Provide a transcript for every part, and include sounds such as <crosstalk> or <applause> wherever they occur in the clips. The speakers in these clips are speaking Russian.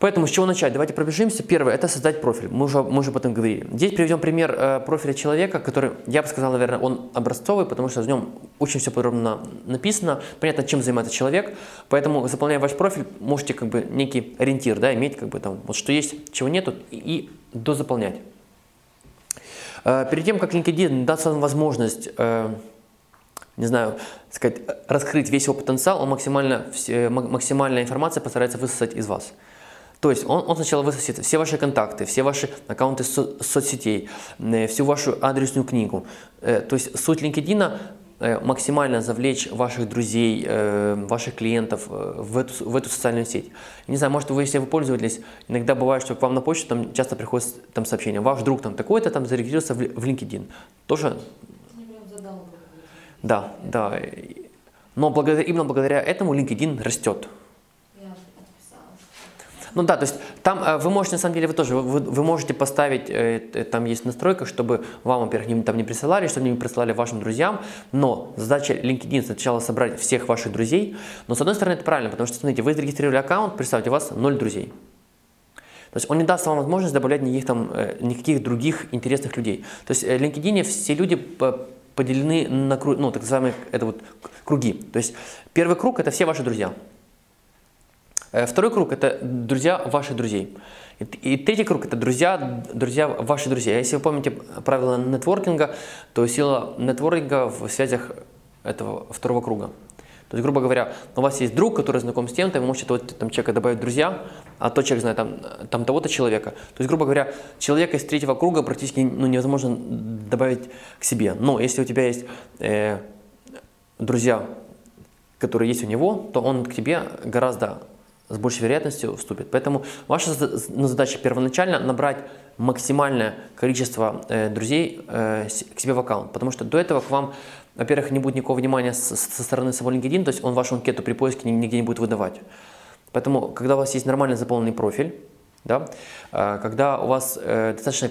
Поэтому с чего начать? Давайте пробежимся. Первое – это создать профиль. Мы уже, мы уже об этом говорили. Здесь приведем пример э, профиля человека, который, я бы сказал, наверное, он образцовый, потому что в нем очень все подробно написано. Понятно, чем занимается человек. Поэтому, заполняя ваш профиль, можете как бы некий ориентир да, иметь, как бы там, вот что есть, чего нету, и, и дозаполнять. Э, перед тем, как LinkedIn даст вам возможность э, не знаю, сказать, раскрыть весь его потенциал, он максимально, максимальная информация постарается высосать из вас. То есть он, он сначала высосет все ваши контакты, все ваши аккаунты со, соцсетей, э, всю вашу адресную книгу. Э, то есть суть LinkedIn э, максимально завлечь ваших друзей, ваших клиентов в эту, в эту социальную сеть. Не знаю, может вы, если вы пользовались, иногда бывает, что к вам на почту там часто приходит там сообщение, ваш друг там такой-то там зарегистрировался в, в LinkedIn. Тоже... Да, да. Но благодаря, именно благодаря этому LinkedIn растет. Ну да, то есть там э, вы можете, на самом деле, вы тоже, вы, вы можете поставить, э, там есть настройка, чтобы вам, во-первых, не, там не присылали, чтобы не присылали вашим друзьям, но задача LinkedIn сначала собрать всех ваших друзей, но с одной стороны это правильно, потому что, смотрите, вы зарегистрировали аккаунт, представьте, у вас 0 друзей. То есть он не даст вам возможность добавлять никаких, там, э, никаких других интересных людей. То есть в LinkedIn все люди поделены на ну, так называемые это вот круги. То есть первый круг – это все ваши друзья. Э, второй круг – это друзья ваших друзей. И третий круг – это друзья, друзья ваши друзья. Если вы помните правила нетворкинга, то сила нетворкинга в связях этого второго круга. То есть, грубо говоря, у вас есть друг, который знаком с тем-то, вы можете того там, человека добавить друзья, а тот человек знает там, там того-то человека. То есть, грубо говоря, человека из третьего круга практически ну, невозможно добавить к себе. Но если у тебя есть э, друзья, которые есть у него, то он к тебе гораздо с большей вероятностью вступит. Поэтому ваша ну, задача первоначально набрать максимальное количество э, друзей э, к себе в аккаунт, потому что до этого к вам, во-первых, не будет никакого внимания со, со стороны самого LinkedIn, то есть он вашу анкету при поиске нигде не будет выдавать. Поэтому, когда у вас есть нормально заполненный профиль, да, э, когда у вас э, достаточно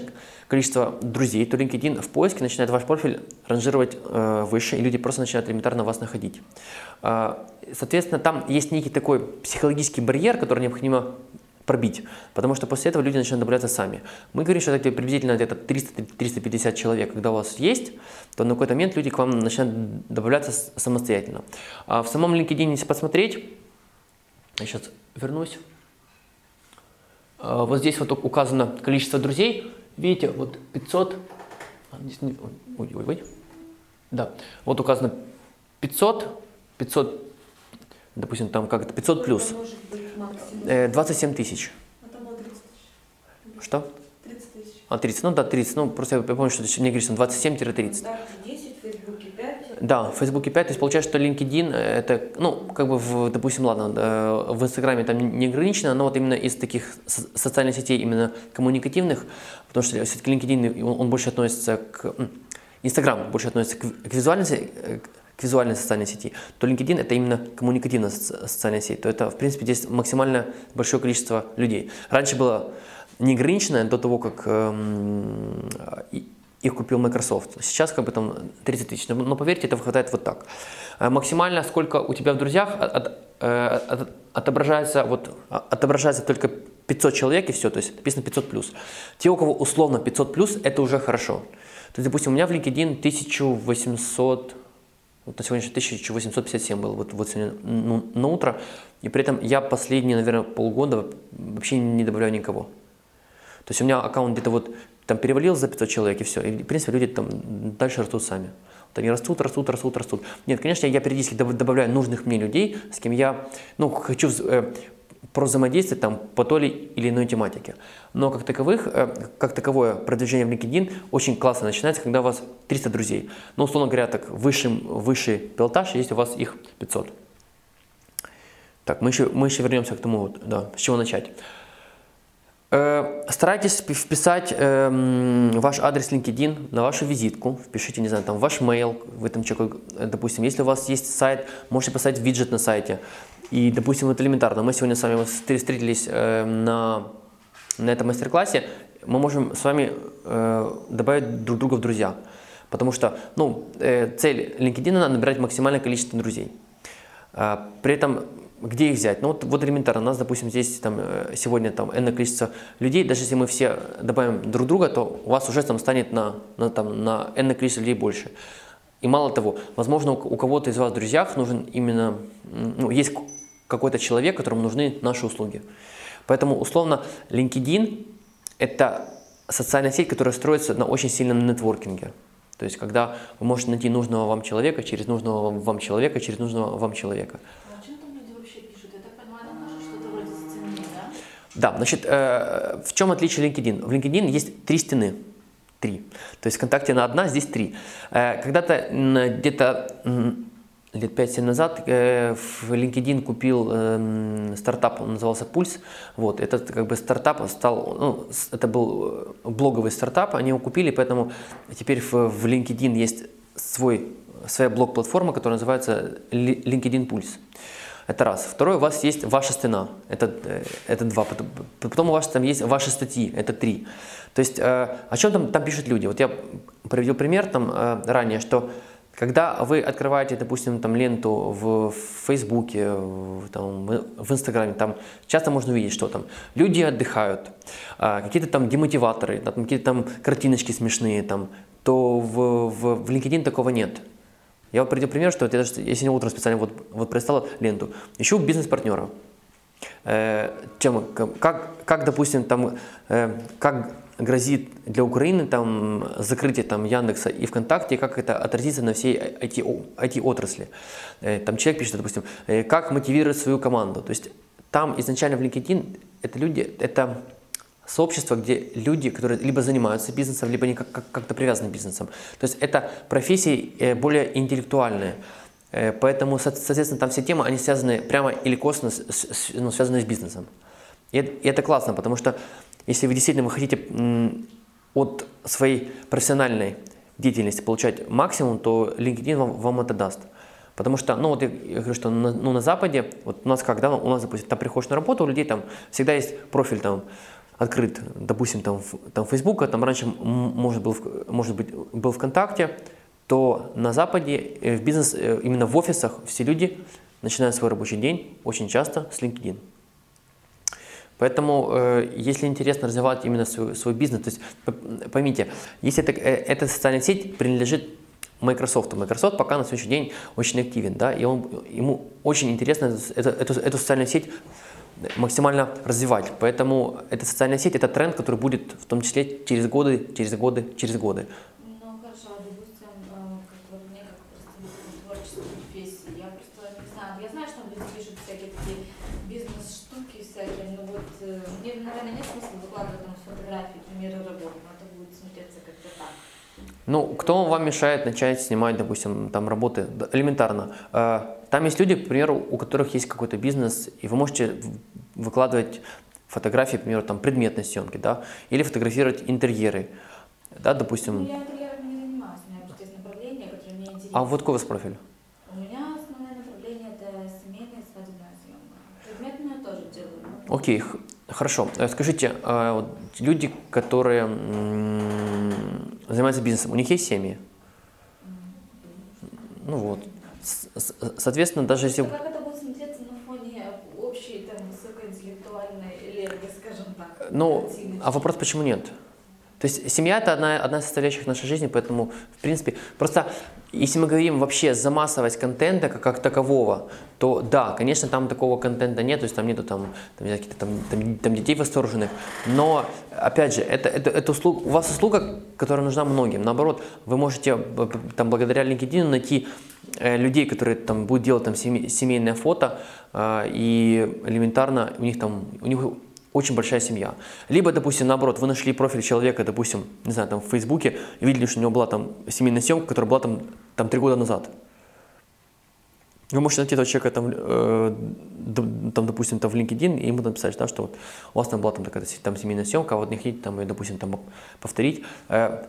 количество друзей, то LinkedIn в поиске начинает ваш профиль ранжировать э, выше, и люди просто начинают элементарно вас находить. Э, соответственно, там есть некий такой психологический барьер, который необходимо пробить, потому что после этого люди начинают добавляться сами. Мы говорим, что это приблизительно где-то 300-350 человек, когда у вас есть, то на какой-то момент люди к вам начинают добавляться самостоятельно. А в самом LinkedIn, если посмотреть, я сейчас вернусь, а, вот здесь вот указано количество друзей, Видите, вот 500, а, ой, ой, ой, да, вот указано 500, 500, допустим, там как это, 500 плюс, 27 э, тысяч. Что? 30 тысяч. А, 30, ну да, 30, ну просто я помню, что мне говорится 27-30. Да, 10, в Фейсбуке 5. Да, в Фейсбуке 5, то есть получается, что LinkedIn э, это, ну, как бы, в, допустим, ладно, в Инстаграме там не ограничено, но вот именно из таких социальных сетей, именно коммуникативных, потому что все-таки LinkedIn, он, он больше относится к, Инстаграм больше относится к, к визуальной э, к визуальной социальной сети, то LinkedIn это именно коммуникативная социальная сеть, то это, в принципе, здесь максимально большое количество людей. Раньше было неограниченное до того, как эм, их купил Microsoft. Сейчас как бы там 30 тысяч, но, поверьте, это хватает вот так. Э, максимально сколько у тебя в друзьях от, э, от, отображается, вот, отображается только 500 человек и все, то есть написано 500 плюс. Те, у кого условно 500 плюс, это уже хорошо. То есть, допустим, у меня в LinkedIn 1800, вот на сегодня 1857 было вот, вот сегодня ну, на утро, и при этом я последние, наверное, полгода вообще не добавляю никого. То есть у меня аккаунт где-то вот там перевалил за 500 человек и все. И, в принципе, люди там дальше растут сами. Вот они растут, растут, растут, растут. Нет, конечно, я периодически добавляю нужных мне людей, с кем я ну, хочу э, взаимодействовать там, по той или иной тематике. Но как, таковых, э, как таковое продвижение в LinkedIn очень классно начинается, когда у вас 300 друзей. Ну, условно говоря, так, высший, высший пилотаж, если у вас их 500. Так, мы еще, мы еще вернемся к тому, вот, да, с чего начать. Э, старайтесь вписать э, ваш адрес LinkedIn на вашу визитку, впишите, не знаю, там ваш mail в этом человеку, э, допустим, если у вас есть сайт, можете поставить виджет на сайте. И, допустим, это элементарно. Мы сегодня с вами встретились э, на, на этом мастер-классе, мы можем с вами добавить друг друга в друзья. Потому что ну, цель LinkedIn – набирать максимальное количество друзей. При этом где их взять? Ну вот, вот элементарно, нас, допустим, здесь там, э, сегодня там энное количество людей, даже если мы все добавим друг друга, то у вас уже там станет на, на, там, на энное количество людей больше. И мало того, возможно, у кого-то из вас в друзьях нужен именно, ну, есть какой-то человек, которому нужны наши услуги. Поэтому, условно, LinkedIn – это социальная сеть, которая строится на очень сильном нетворкинге. То есть, когда вы можете найти нужного вам человека через нужного вам человека, через нужного вам человека. Да, значит, э, в чем отличие LinkedIn? В LinkedIn есть три стены. Три. То есть ВКонтакте на одна, здесь три. Э, когда-то где-то лет 5-7 назад э, в LinkedIn купил э, стартап, он назывался Пульс. Вот, этот как бы стартап стал, ну, это был э, блоговый стартап, они его купили, поэтому теперь в, в LinkedIn есть свой, своя блог-платформа, которая называется LinkedIn Pulse. Это раз. Второе, у вас есть ваша стена. Это, э, это два. Потом у вас там есть ваши статьи. Это три. То есть э, о чем там, там пишут люди? Вот я привел пример там э, ранее, что когда вы открываете, допустим, там ленту в Фейсбуке, в, там, в Инстаграме, там часто можно увидеть, что там люди отдыхают, какие-то там демотиваторы, там, какие-то там картиночки смешные, там, то в, в, в LinkedIn такого нет. Я вот приведу пример, что вот я, я сегодня утром специально вот, вот пролистал ленту. Ищу бизнес-партнера. Э, чем, как, как, допустим, там, э, как грозит для Украины там, закрытие там, Яндекса и ВКонтакте, как это отразится на всей IT-отрасли. Э, там человек пишет, допустим, э, как мотивировать свою команду. То есть там изначально в LinkedIn это люди, это сообщество, где люди, которые либо занимаются бизнесом, либо они как-то привязаны к бизнесам. То есть это профессии э, более интеллектуальные. Э, поэтому, соответственно, там все темы, они связаны прямо или косвенно, ну, связаны с бизнесом. И это классно, потому что если вы действительно вы хотите от своей профессиональной деятельности получать максимум, то LinkedIn вам, вам это даст. Потому что, ну вот я, я говорю, что на, ну, на Западе, вот у нас как, да, у нас, допустим, там приходишь на работу, у людей там всегда есть профиль там открыт, допустим, там, там Фейсбука, там раньше, может, был, может быть, был ВКонтакте, то на Западе э, в бизнес, э, именно в офисах все люди начинают свой рабочий день очень часто с LinkedIn. Поэтому, э, если интересно развивать именно свой, свой бизнес, то есть поймите, если это, эта социальная сеть принадлежит Microsoft. Microsoft пока на сегодняшний день очень активен, да, и он, ему очень интересно эту, эту, эту социальную сеть максимально развивать. Поэтому эта социальная сеть – это тренд, который будет в том числе через годы, через годы, через годы. Ну хорошо, а допустим, э, как вот мне как представитель творческой профессии, я просто не знаю, я знаю, что люди пишут всякие такие бизнес-штуки всякие, но вот э, мне, наверное, нет смысла выкладывать там фотографии, примеры работы, но это будет смотреться как-то так. Ну, кто вам мешает начать снимать, допустим, там работы? Элементарно. Там есть люди, к примеру, у которых есть какой-то бизнес, и вы можете выкладывать фотографии, к примеру, там, предметной съемки, да, или фотографировать интерьеры, да, допустим. Ну, я интерьерами не занимаюсь, у меня просто есть направление, которое мне интересно. А вот какой у вас профиль? У меня основное направление – это семейная свадебная съемка. Предметную тоже делаю. Окей, хорошо. Э, скажите, а люди, которые занимаются бизнесом, у них есть семьи? Ну вот. Соответственно, даже если... Как это будет смотреться на фоне общей там, высокоинтеллектуальной энергии, скажем так? Ну, а вопрос, почему нет? То есть семья это одна, одна из составляющих нашей жизни, поэтому, в принципе, просто если мы говорим вообще за массовость контента как, как такового, то да, конечно, там такого контента нет, то есть там нету там, там, каких-то там, там, там детей восторженных, но, опять же, это, это, это услуга, у вас услуга, которая нужна многим, наоборот, вы можете там благодаря LinkedIn найти э, людей, которые там будут делать там семейное фото, э, и элементарно у них там, у них очень большая семья. Либо, допустим, наоборот, вы нашли профиль человека, допустим, не знаю, там в Фейсбуке, и видели, что у него была там семейная съемка, которая была там, там три года назад. Вы можете найти этого человека там, э, там допустим, там в LinkedIn и ему написать, да, что вот у вас там была там такая там семейная съемка, а вот не хотите там, допустим, там повторить. Э,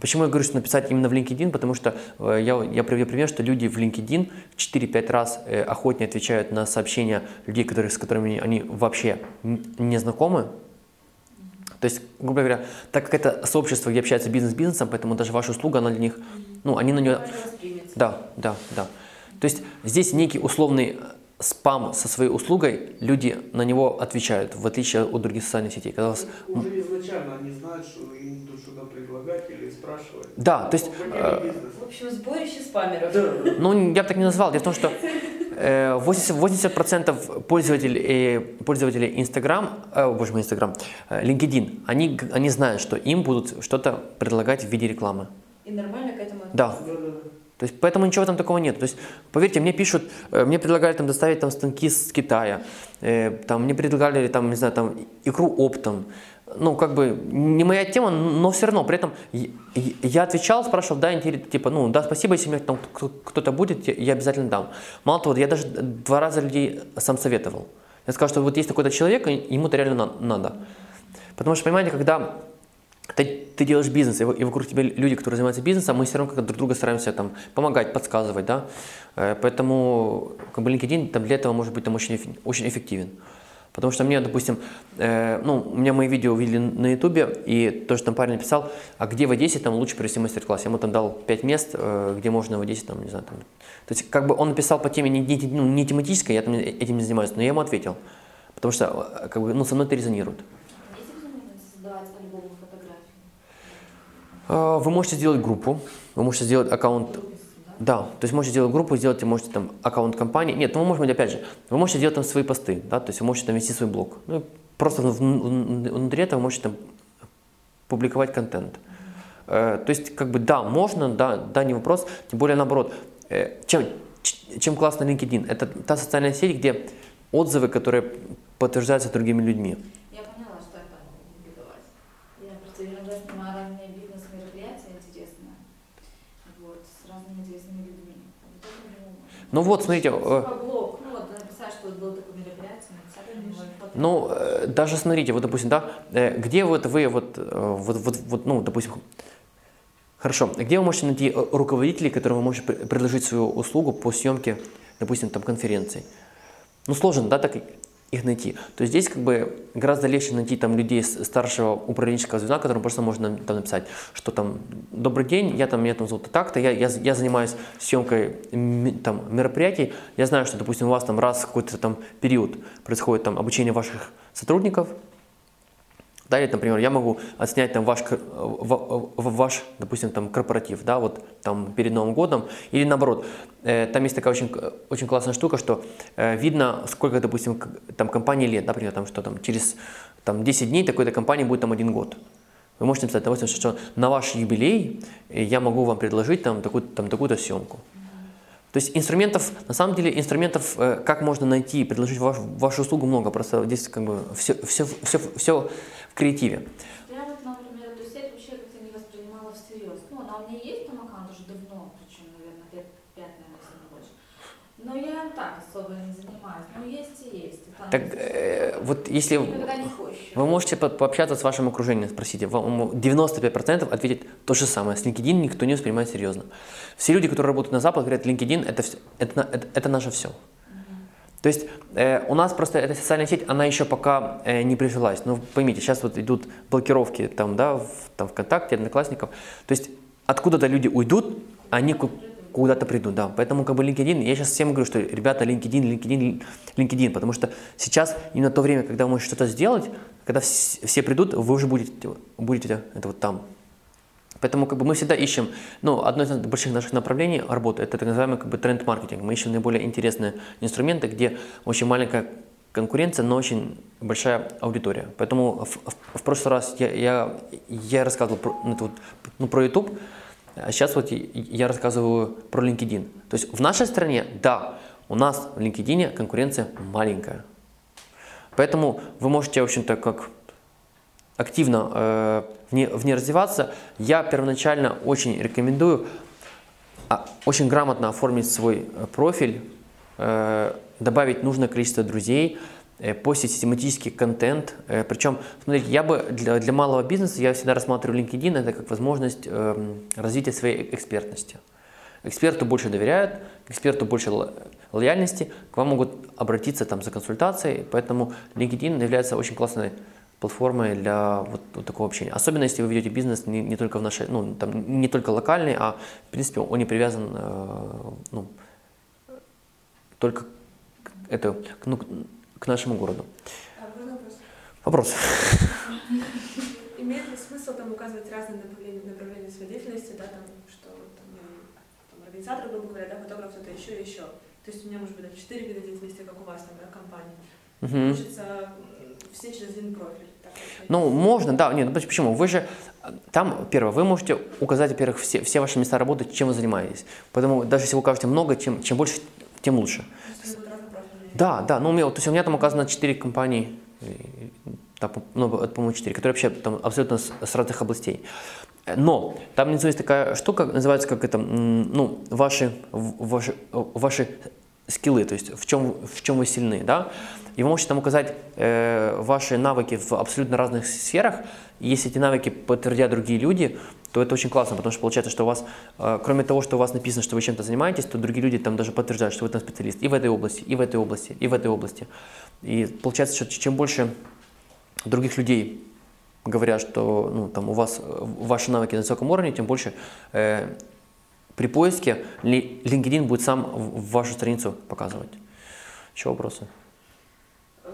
Почему я говорю, что написать именно в LinkedIn? Потому что э, я, я приведу пример, что люди в LinkedIn 4-5 раз э, охотнее отвечают на сообщения людей, которые, с которыми они вообще не знакомы. То есть, грубо говоря, так как это сообщество, где общается бизнес с бизнесом, поэтому даже ваша услуга, она для них, ну, они на нее... Да, да, да. То есть здесь некий условный спам со своей услугой, люди на него отвечают, в отличие от других социальных сетей. Когда вас... Уже изначально они знают, что им предлагать или спрашивать. Да, то есть... Э, в общем, сборище спамеров. Да. Ну, я бы так не назвал. Дело в том, что 80%, 80% пользователей, пользователей Instagram, э, боже мой, Instagram, э, LinkedIn, они, они знают, что им будут что-то предлагать в виде рекламы. И нормально к этому относятся? Да. То есть, поэтому ничего там такого нет. То есть, поверьте, мне пишут, э, мне предлагали там доставить там станки с Китая, э, там мне предлагали там, не знаю, там икру оптом. Ну, как бы, не моя тема, но все равно, при этом я отвечал, спрашивал, да, интересно, типа, ну, да, спасибо, если мне там кто-то будет, я обязательно дам. Мало того, я даже два раза людей сам советовал. Я сказал, что вот есть такой-то человек, ему-то реально надо. Потому что, понимаете, когда ты, ты делаешь бизнес, и вокруг тебя люди, которые занимаются бизнесом, мы все равно как друг друга стараемся там помогать, подсказывать, да. Э, поэтому как бы LinkedIn там, для этого может быть там очень, очень эффективен. Потому что мне, допустим, э, ну, у меня мои видео увидели на ютубе, и то, что там парень написал, а где в Одессе там лучше провести мастер-класс? Я ему там дал 5 мест, э, где можно в Одессе, там, не знаю, там. То есть, как бы он написал по теме не, не, ну, не тематической, я там этим не занимаюсь, но я ему ответил. Потому что, э, как бы, ну, со мной это резонирует. А, вы можете сделать группу, вы можете сделать аккаунт, да, то есть можете сделать группу, сделать, можете там аккаунт компании. Нет, ну вы можете, опять же, вы можете делать там свои посты, да, то есть вы можете там вести свой блог. Ну, просто внутри этого вы можете там публиковать контент. Э, то есть, как бы, да, можно, да, да, не вопрос. Тем более, наоборот, э, чем, чем классно LinkedIn? Это та социальная сеть, где отзывы, которые подтверждаются другими людьми. Ну вот, смотрите. Э, ну, э, даже смотрите, вот, допустим, да, э, где вот вы, вот, вот, вот, вот, ну, допустим, хорошо, где вы можете найти руководителей, которым вы можете предложить свою услугу по съемке, допустим, там, конференции? Ну, сложно, да, так их найти. То есть здесь как бы гораздо легче найти там людей старшего управленческого звена, которым просто можно там написать, что там «Добрый день, я там, меня там зовут так-то, я, я, я занимаюсь съемкой там мероприятий, я знаю, что, допустим, у вас там раз в какой-то там период происходит там обучение ваших сотрудников, да, или, например, я могу отснять там ваш, ваш, допустим, там корпоратив, да, вот там перед Новым годом, или наоборот, э, там есть такая очень, очень классная штука, что э, видно, сколько, допустим, там компании лет, например, там, что там через там, 10 дней такой-то компании будет там один год. Вы можете написать, допустим, что на ваш юбилей я могу вам предложить там такую-то там, такую съемку. То есть инструментов, на самом деле, инструментов, э, как можно найти и предложить ваш, вашу услугу много, просто здесь как бы все, все, все, все креативе. Я вот, например, эту сеть вообще как-то не воспринимала всерьез. Ну, она у меня есть там аккаунт уже давно, причем, наверное, лет пять, наверное, если не больше. Но я им так особо не занимаюсь. Ну, есть и есть. И так, э, вот если вы можете по пообщаться с вашим окружением, спросите, вам 95% ответит то же самое. С LinkedIn никто не воспринимает серьезно. Все люди, которые работают на Запад, говорят, LinkedIn это, все, это, это, это наше все. То есть э, у нас просто эта социальная сеть, она еще пока э, не прижилась. Ну, поймите, сейчас вот идут блокировки там, да, в, там, ВКонтакте, Одноклассников. То есть откуда-то люди уйдут, они куда-то придут, да. Поэтому как бы LinkedIn, я сейчас всем говорю, что ребята, LinkedIn, LinkedIn, LinkedIn, потому что сейчас именно то время, когда вы можете что-то сделать, когда все придут, вы уже будете, будете это вот там. Поэтому как бы мы всегда ищем, ну, одно из больших наших направлений работы – это так называемый как бы, тренд-маркетинг. Мы ищем наиболее интересные инструменты, где очень маленькая конкуренция, но очень большая аудитория. Поэтому в, в, в прошлый раз я, я, я рассказывал про, ну, вот, ну, про YouTube, а сейчас вот я рассказываю про LinkedIn. То есть в нашей стране, да, у нас в LinkedIn конкуренция маленькая. Поэтому вы можете, в общем-то, как активно э, в, ней, в ней развиваться, я первоначально очень рекомендую а, очень грамотно оформить свой э, профиль, э, добавить нужное количество друзей, э, постить систематический контент. Э, причем, смотрите, я бы для, для малого бизнеса я всегда рассматриваю LinkedIn это как возможность э, развития своей экспертности. Эксперту больше доверяют, эксперту больше лояльности, к вам могут обратиться там за консультацией, поэтому LinkedIn является очень классной платформой для вот, вот такого общения. Особенно если вы ведете бизнес не, не только в нашей, ну, там, не только локальный, а в принципе он не привязан э, ну, только это, ну, к нашему городу. А вопрос? Вопрос. <laughs> Имеет ли смысл там указывать разные направления, направления своей деятельности, да, там, что там, там, организатор, грубо говоря, да, фотограф, кто-то еще и еще. То есть у меня может быть там, четыре вида деятельности, как у вас, там, да, компания. Мгм. Хочется все через один профиль. так. Ну, можно, да, нет, ну, почему? Вы же, там, первое, вы можете указать, во-первых, все, все ваши места работы, чем вы занимаетесь. Поэтому даже если вы укажете много, чем, чем больше, тем лучше. Да, да, ну, у меня, то есть у меня там указано 4 компании, по- ну, по-моему, 4, которые вообще там абсолютно с, с разных областей. Но там внизу есть такая штука, называется как это, ну, ваши, ваши, э, ваши скиллы, то есть в чем, в чем вы сильны, да. И вы можете там указать э, ваши навыки в абсолютно разных сферах. И если эти навыки подтвердят другие люди, то это очень классно, потому что получается, что у вас, э, кроме того, что у вас написано, что вы чем-то занимаетесь, то другие люди там даже подтверждают, что вы там специалист и в этой области, и в этой области, и в этой области. И получается, что чем больше других людей говорят, что ну, там, у вас э, ваши навыки на высоком уровне, тем больше э, при поиске LinkedIn будет сам вашу страницу показывать. Еще вопросы? Э,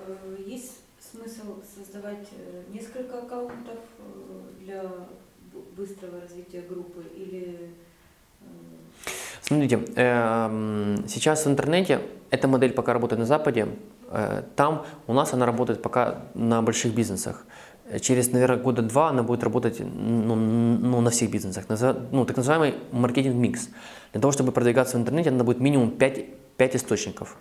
Есть смысл создавать э, несколько аккаунтов э, для быстрого развития группы или э, Смотрите, эм, сейчас в интернете эта модель пока работает на Западе. Там у нас она работает пока на больших бизнесах. Через, наверное, года два она будет работать ну, ну, на всех бизнесах. Ну, так называемый маркетинг-микс. Для того, чтобы продвигаться в интернете, надо будет минимум 5, 5 источников.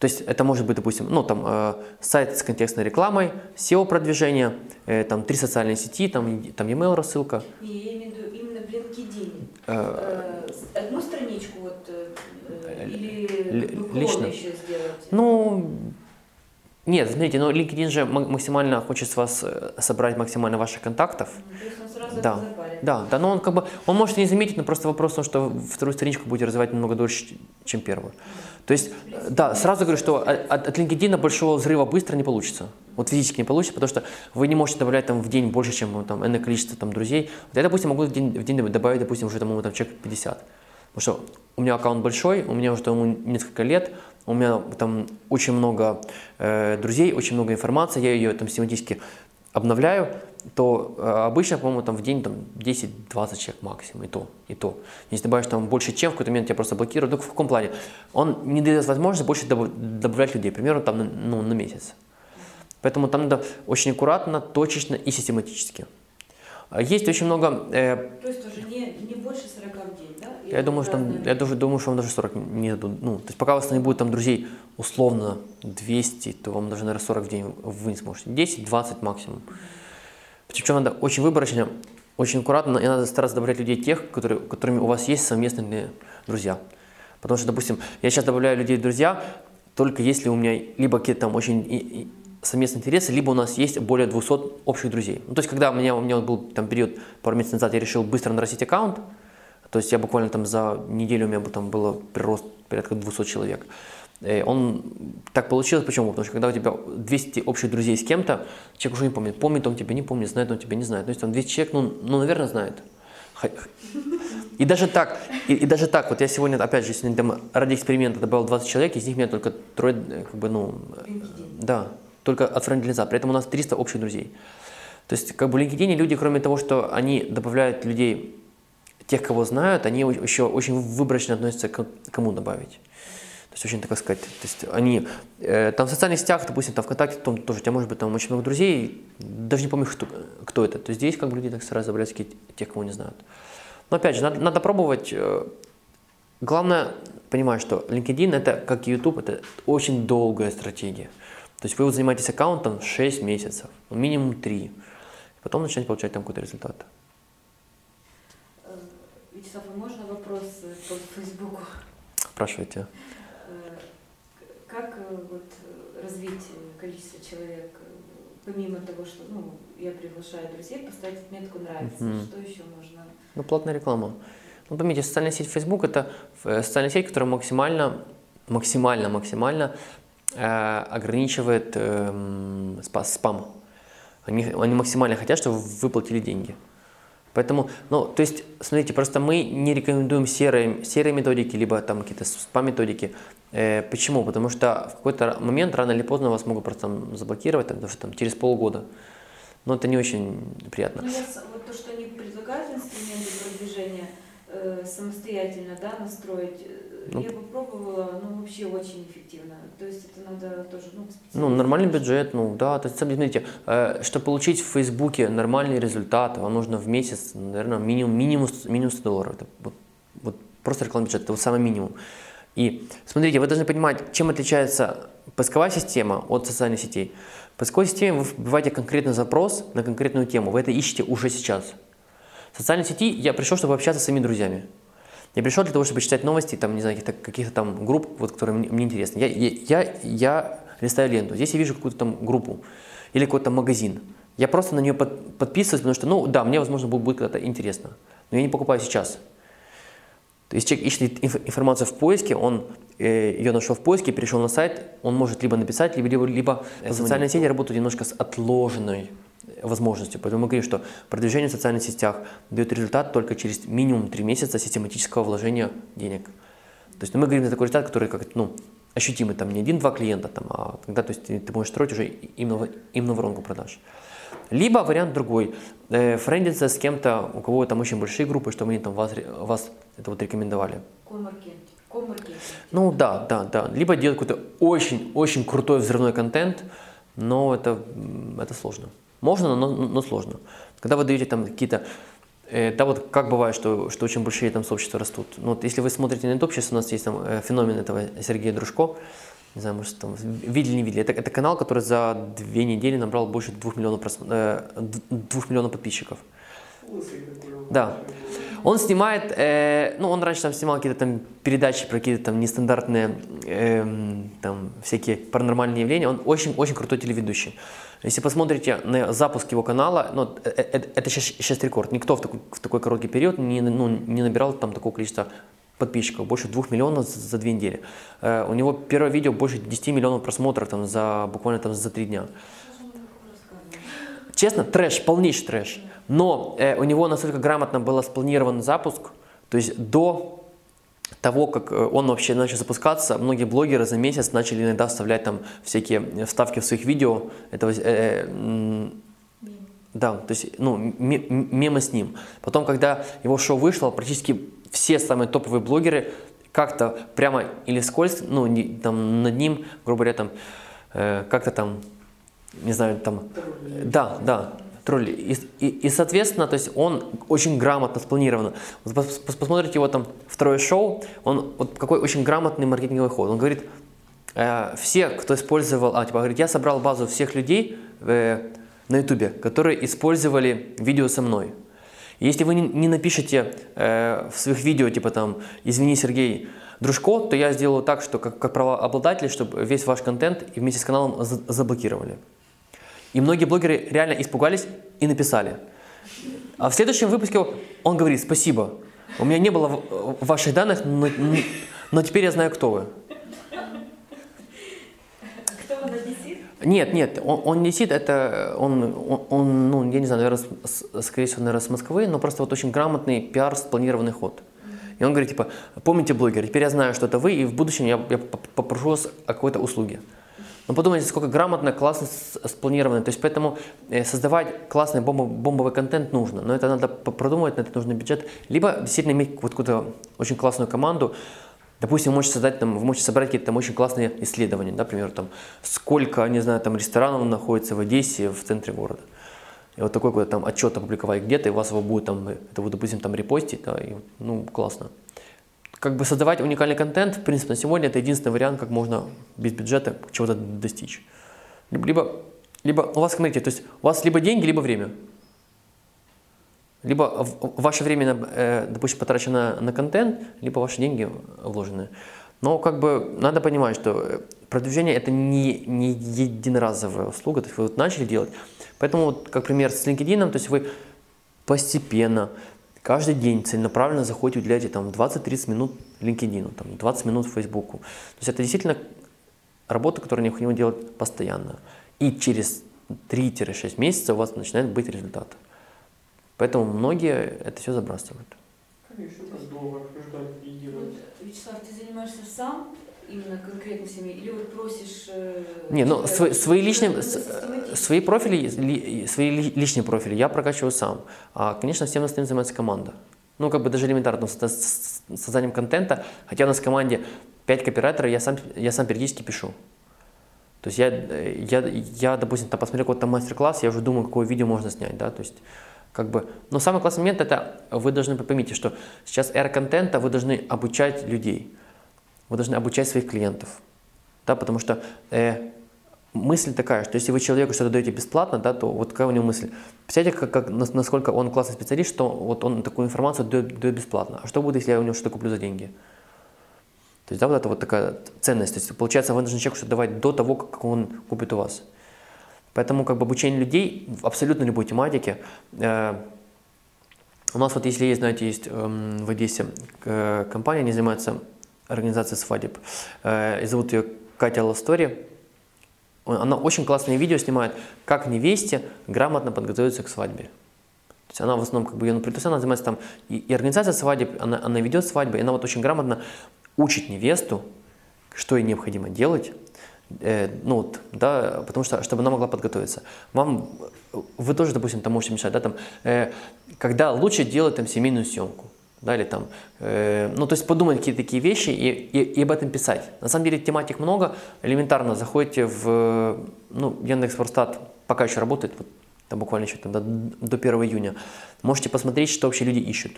То есть это может быть, допустим, ну, там, э, сайт с контекстной рекламой, SEO-продвижение, э, там, три социальные сети, там, и- там e-mail рассылка. не, я имею в виду именно в LinkedIn. Э, Э, Одну страничку вот э, э, или ну, лично? еще сделать? Ну, нет, смотрите, но LinkedIn же ма- максимально хочет с вас э, собрать максимально ваших контактов. То есть он сразу Да. Да, да, но он как бы, он может и не заметить, но просто вопрос в том, что вторую страничку будете развивать намного дольше, чем первую. То есть, да, сразу говорю, что от, от LinkedIn большого взрыва быстро не получится. Вот физически не получится, потому что вы не можете добавлять там в день больше, чем ну, там энное количество там друзей. Вот я, допустим, могу в день, в день добавить, допустим, уже там, там человек 50. Потому что у меня аккаунт большой, у меня уже там несколько лет, у меня там очень много э, друзей, очень много информации, я ее там систематически обновляю, то э, обычно, по-моему, там в день там 10-20 человек максимум, и то, и то. Если добавишь там больше чем, в какой-то момент тебя просто блокируют. Только в каком плане? Он не дает возможности больше добав- добавлять людей, примерно там ну, на месяц. Поэтому там надо очень аккуратно, точечно и систематически. А Есть очень много э, То есть уже не, не больше 40 в день, да? Или я думаю, что там, я даже думаю, что вам даже 40 не дадут. Ну, то есть пока у вас не будет там друзей условно 200, то вам даже, наверное, 40 в день вы не сможете. 10-20 максимум. Причем надо очень выборочно, очень аккуратно, и надо стараться добавлять людей тех, которые, которыми у вас есть совместные друзья. Потому что, допустим, я сейчас добавляю людей в друзья, только если у меня либо какие-то там очень и- и совместные интересы, либо у нас есть более 200 общих друзей. Ну, то есть, когда у меня, у меня был там период, пару месяцев назад, я решил быстро нарастить аккаунт, то есть я буквально там за неделю у меня бы там было прирост порядка 200 человек. Э, Он так получилось, почему? Потому что когда у тебя 200 общих друзей с кем-то, человек уже не помнит, помнит он тебя, не помнит, знает он тебя, не знает. То есть там 200 человек, ну, ну наверное, знает. И даже так, и, и даже так, вот я сегодня, опять же, сегодня там ради эксперимента добавил 20 человек, из них меня только трое, э, как бы, ну, да, только от фронта лица. При этом у нас 300 общих друзей. То есть, как бы в LinkedIn люди, кроме того, что они добавляют людей, тех, кого знают, они еще очень выборочно относятся к кому добавить. То есть очень, так сказать, то есть они, э, там в социальных сетях, допустим, там ВКонтакте там тоже, у тебя может быть там очень много друзей, даже не помнишь, кто, кто это. То есть здесь как бы люди так сразу какие- тех, кого не знают. Но опять же, надо, надо пробовать. э, Главное понимать, что LinkedIn это, как и YouTube, это очень долгая стратегия. То есть вы вот занимаетесь аккаунтом 6 месяцев, минимум 3. Потом начинаете получать там какой-то результат. Э, Вячеслав, а можно вопрос э, по Фейсбуку? Спрашивайте. Э, Как э, вот э, развить э, количество человек, э, помимо того, что ну, я приглашаю друзей, поставить отметку нравится, Мгм. что еще можно? Ну, платная реклама. Ну, поймите, социальная сеть Facebook – это э, социальная сеть, которая максимально, максимально, максимально э, ограничивает спа- спам. Они, они максимально хотят, чтобы вы платили деньги. Поэтому, ну, то есть, смотрите, просто мы не рекомендуем серые, серые методики, либо там какие-то спам-методики. Э, почему? Потому что в какой-то момент, рано или поздно, вас могут просто там, заблокировать, там, потому что там через полгода. Но это не очень приятно. Ну, я, вот то, что они предлагают инструменты продвижения э, самостоятельно, да, настроить, э, ну, я попробовала, ну, вообще очень эффективно. То есть это надо тоже, ну, Ну, нормальный бюджет, ну, да. То есть, смотрите, э, чтобы получить в Фейсбуке нормальный результат, вам нужно в месяц, наверное, минимум, минимум, минимум 100 долларов. Это вот, вот просто рекламный бюджет, это вот самый минимум. И смотрите, вы должны понимать, чем отличается поисковая система от социальных сетей. В поисковой системе вы вбиваете конкретный запрос на конкретную тему, вы это ищете уже сейчас. В социальной сети я пришел, чтобы общаться с своими друзьями. Я пришел для того, чтобы читать новости, там, не знаю, каких-то, каких там групп, вот, которые мне, мне интересны. Я, я, я листаю ленту, здесь я вижу какую-то там группу или какой-то магазин. Я просто на нее под, подписываюсь, потому что, ну да, мне, возможно, будет, будет когда-то интересно. Но я не покупаю сейчас. То есть человек ищет информацию в поиске, он э, ее нашел в поиске, перешел на сайт, он может либо написать, либо, либо, либо социальные сети работают немножко с отложенной возможностью. Поэтому мы говорим, что продвижение в социальных сетях дает результат только через минимум 3 месяца систематического вложения денег. То есть ну, мы говорим за такой результат, который как ну, ощутимый, там не один-два клиента, там, а когда то есть, ты можешь строить уже именно, именно воронку продаж. Либо вариант другой, э, френдиться с кем-то, у кого там очень большие группы, чтобы они там вас, вас это вот рекомендовали. Ну да, да, да. Либо делать какой-то очень-очень крутой взрывной контент, но это, это сложно. Можно, но, но сложно. Когда вы даете там какие-то э, да, вот как бывает, что, что очень большие там сообщества растут. Ну, вот если вы смотрите на YouTube, сейчас у нас есть там э, феномен этого Сергея Дружко, не знаю, может, там видели, не видели. Это, это канал, который за две недели набрал больше двух миллионов, прос... э, двух миллионов подписчиков. Да. Он снимает, э, ну, он раньше там снимал какие-то там передачи про какие-то там нестандартные, э, там, всякие паранормальные явления. Он очень-очень крутой телеведущий. Если посмотрите на запуск его канала, ну, это, э, это сейчас, сейчас рекорд. Никто в такой, в такой короткий период не, ну, не набирал там такого количества подписчиков, больше двух миллионов за, за две недели. Э, у него первое видео больше 10 миллионов просмотров там, за, буквально там, за три дня. Честно, трэш, полнейший трэш. Но э, у него настолько грамотно был спланирован запуск, то есть до того, как э, он вообще начал запускаться, многие блогеры за месяц начали иногда вставлять там всякие вставки в своих видео. Это, э, э, да, то есть, ну, мемы с ним. Потом, когда его шоу вышло, практически все самые топовые блогеры как-то прямо или скользь, ну, не, там, над ним, грубо говоря, там, э, как-то там, не знаю, там, да, да, тролли. И, и, и, соответственно, то есть он очень грамотно спланирован. Посмотрите его там второе шоу, он вот какой очень грамотный маркетинговый ход. Он говорит, э, все, кто использовал, а, типа, говорит, я собрал базу всех людей э, на ютубе, которые использовали видео со мной. Если вы не, не напишете э, в своих видео, типа там, извини, Сергей, Дружко, то я сделаю так, что как, как правообладатель, чтобы весь ваш контент и вместе с каналом заблокировали. И многие блогеры реально испугались и написали. А в следующем выпуске он говорит, спасибо, у меня не было ваших данных, но, но теперь я знаю, кто вы. Кто он одессит? Нет, нет, он, он не сидит, это он, он, он, ну, я не знаю, наверное, с, скорее всего, наверное, с Москвы, но просто вот очень грамотный пиар, спланированный ход. И он говорит, типа, помните блогер, теперь я знаю, что это вы, и в будущем я, я попрошу вас о какой-то услуге. Но подумайте, сколько грамотно, классно спланировано. То есть поэтому э, создавать классный бомбовый контент нужно. Но это надо продумать, на это нужен бюджет. Либо действительно иметь вот какую-то очень классную команду. Допустим, вы можете создать, там, вы можете собрать какие-то там очень классные исследования, например, там, сколько, не знаю, там ресторанов находится в Одессе, в центре города. И вот такой какой-то там отчет опубликовать где-то, и у вас его будет там, это вы, допустим, там репостить, да, и, ну, классно как бы создавать уникальный контент, в принципе, на сегодня это единственный вариант, как можно без бюджета чего-то достичь. Либо, либо у вас, смотрите, то есть у вас либо деньги, либо время. Либо ваше время, э, допустим, потрачено на контент, либо ваши деньги вложены. Но как бы надо понимать, что продвижение это не, не единоразовая услуга, то есть вы вот начали делать. Поэтому, вот, как пример с LinkedIn, то есть вы постепенно, каждый день целенаправленно заходите, уделяете там 20-30 минут LinkedIn, там, 20 минут Фейсбуку. То есть это действительно работа, которую необходимо делать постоянно. И через 3-6 месяцев у вас начинает быть результат. Поэтому многие это все забрасывают. Вячеслав, ты занимаешься сам именно конкретно всеми, или вот просишь... э, Не, ну свои, свои личные, свои профили, ли- свои ли- личные профили я прокачиваю сам. А, конечно, всем остальным занимается команда. Ну, как бы даже элементарно, с, с- с созданием контента, хотя у нас в команде 5 копирайтеров, я сам, я сам периодически пишу. То есть я, я, я допустим, там посмотрел какой-то мастер-класс, я уже думаю, какое видео можно снять, да, то есть как бы, но самый классный момент это вы должны поймите, что сейчас эра контента, вы должны обучать людей, вы должны обучать своих клиентов, да, потому что э, мысль такая, что если вы человеку что-то даете бесплатно, да, то вот какая у него мысль? Представляете, как, как, нас- насколько он классный специалист, что вот он такую информацию дает, дает бесплатно. А что будет, если я у него что-то куплю за деньги? То есть, да, вот это вот такая ценность. То есть, получается, вы должны человеку что-то давать до того, как он купит у вас. Поэтому как бы обучение людей в абсолютно любой тематике. э, у нас вот если есть, знаете, есть эм, в Одессе э, компания, они занимаются организацией свадеб. Э, и зовут ее Катя Ластори. Она очень классные видео снимает, как невесте грамотно подготовиться к свадьбе. То есть она в основном как бы ее напрямую, то есть она занимается там и, и организацией свадеб, она, она ведет свадьбы, и она вот очень грамотно учит невесту, что ей необходимо делать, э, ну вот, да, потому что, чтобы она могла подготовиться. Вам, вы тоже, допустим, там можете мешать, да, там, э, когда лучше делать там семейную съемку, да, или там, э, ну, то есть подумать какие такие вещи и, и, и об этом писать. На самом деле тематик много, элементарно заходите в, ну, Яндекс.Форстат пока еще работает, вот, там буквально еще там, до, до 1 июня, можете посмотреть, что вообще люди ищут.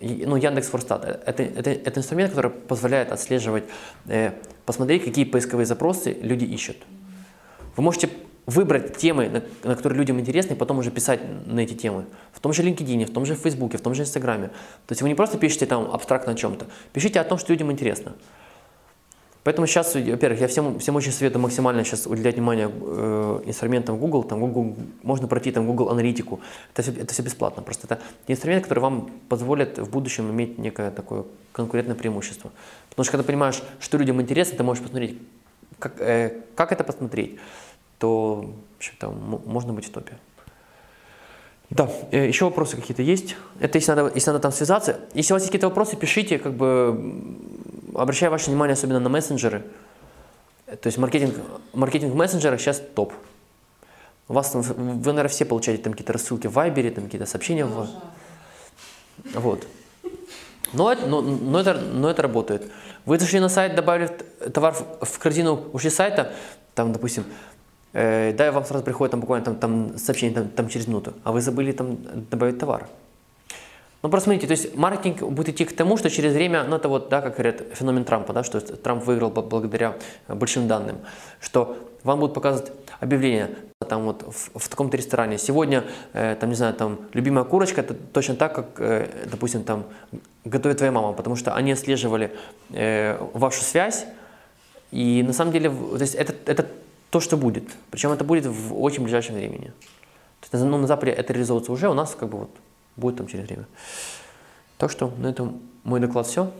Ну, Яндекс.Форстат – это, это, это инструмент, который позволяет отслеживать, э, посмотреть, какие поисковые запросы люди ищут. Вы можете выбрать темы, на, на которые людям интересны, и потом уже писать на эти темы. В том же LinkedIn, в том же Фейсбуке, в том же Инстаграме. То есть вы не просто пишете там абстрактно о чем-то, пишите о том, что людям интересно. Поэтому сейчас, во-первых, я всем, всем очень советую максимально сейчас уделять внимание э, инструментам Google. Там Google. Можно пройти там Google аналитику. Это все, это все бесплатно. Просто это инструмент, который вам позволит в будущем иметь некое такое конкурентное преимущество. Потому что когда понимаешь, что людям интересно, ты можешь посмотреть, как, э, как это посмотреть, то в общем-то, можно быть в топе. Да, э, еще вопросы какие-то есть? Это если надо, если надо там связаться. Если у вас есть какие-то вопросы, пишите, как бы обращаю ваше внимание особенно на мессенджеры. То есть маркетинг, маркетинг в мессенджерах сейчас топ. У вас там, вы, наверное, все получаете там какие-то рассылки в Вайбере, там какие-то сообщения в... Вот. Но, это- но, но, это, но это работает. Вы зашли на сайт, добавили товар в, в корзину, ушли с сайта, там, допустим, э, да, и вам сразу приходит там буквально там, там сообщение там, там через минуту, а вы забыли там добавить товар. Ну, просто смотрите, то есть маркетинг будет идти к тому, что через время, ну, это вот, да, как говорят, феномен Трампа, да, что Трамп выиграл бл- благодаря э, большим данным, что вам будут показывать объявление, там вот в, в таком-то ресторане. Сегодня, э, там, не знаю, там, любимая курочка, это точно так, как, э, допустим, там, готовит твоя мама, потому что они отслеживали э, вашу связь, и на самом деле, то есть это, это то, что будет. Причем это будет в очень ближайшем времени. То есть, ну, на Западе это реализовывается уже, у нас как бы вот будет там через время. Так что на этом мой доклад все.